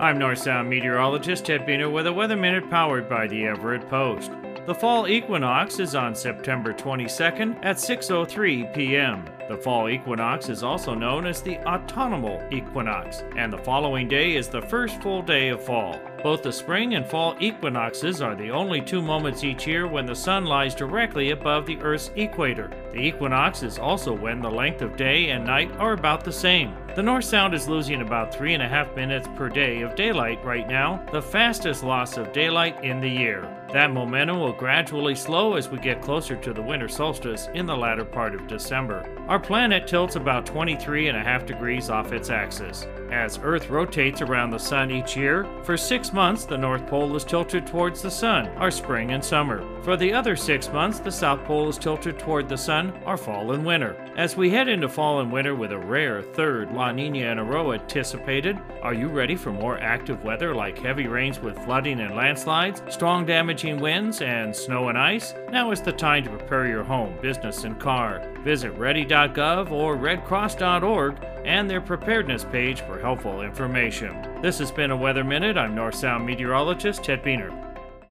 I'm North Sound meteorologist Ted Buehner with a Weather Minute powered by the Everett Post. The fall equinox is on September 22nd at 6:03 p.m. The fall equinox is also known as the autumnal equinox, and the following day is the first full day of fall. Both the spring and fall equinoxes are the only two moments each year when the sun lies directly above the Earth's equator. The equinox is also when the length of day and night are about the same. The North Sound is losing about three and a half minutes per day of daylight right now, the fastest loss of daylight in the year. That momentum will gradually slow as we get closer to the winter solstice in the latter part of December. Our planet tilts about 23 and a half degrees off its axis. As Earth rotates around the Sun each year, for six months the North Pole is tilted towards the Sun, our spring and summer. For the other six months, the South Pole is tilted toward the Sun, our fall and winter. As we head into fall and winter with a rare third La Nina in a row anticipated, are you ready for more active weather like heavy rains with flooding and landslides, strong damaging winds, and snow and ice? Now is the time to prepare your home, business, and car. Visit ready.gov or redcross.org and their preparedness page for helpful information. This has been a Weather Minute. I'm North Sound meteorologist Ted Buehner.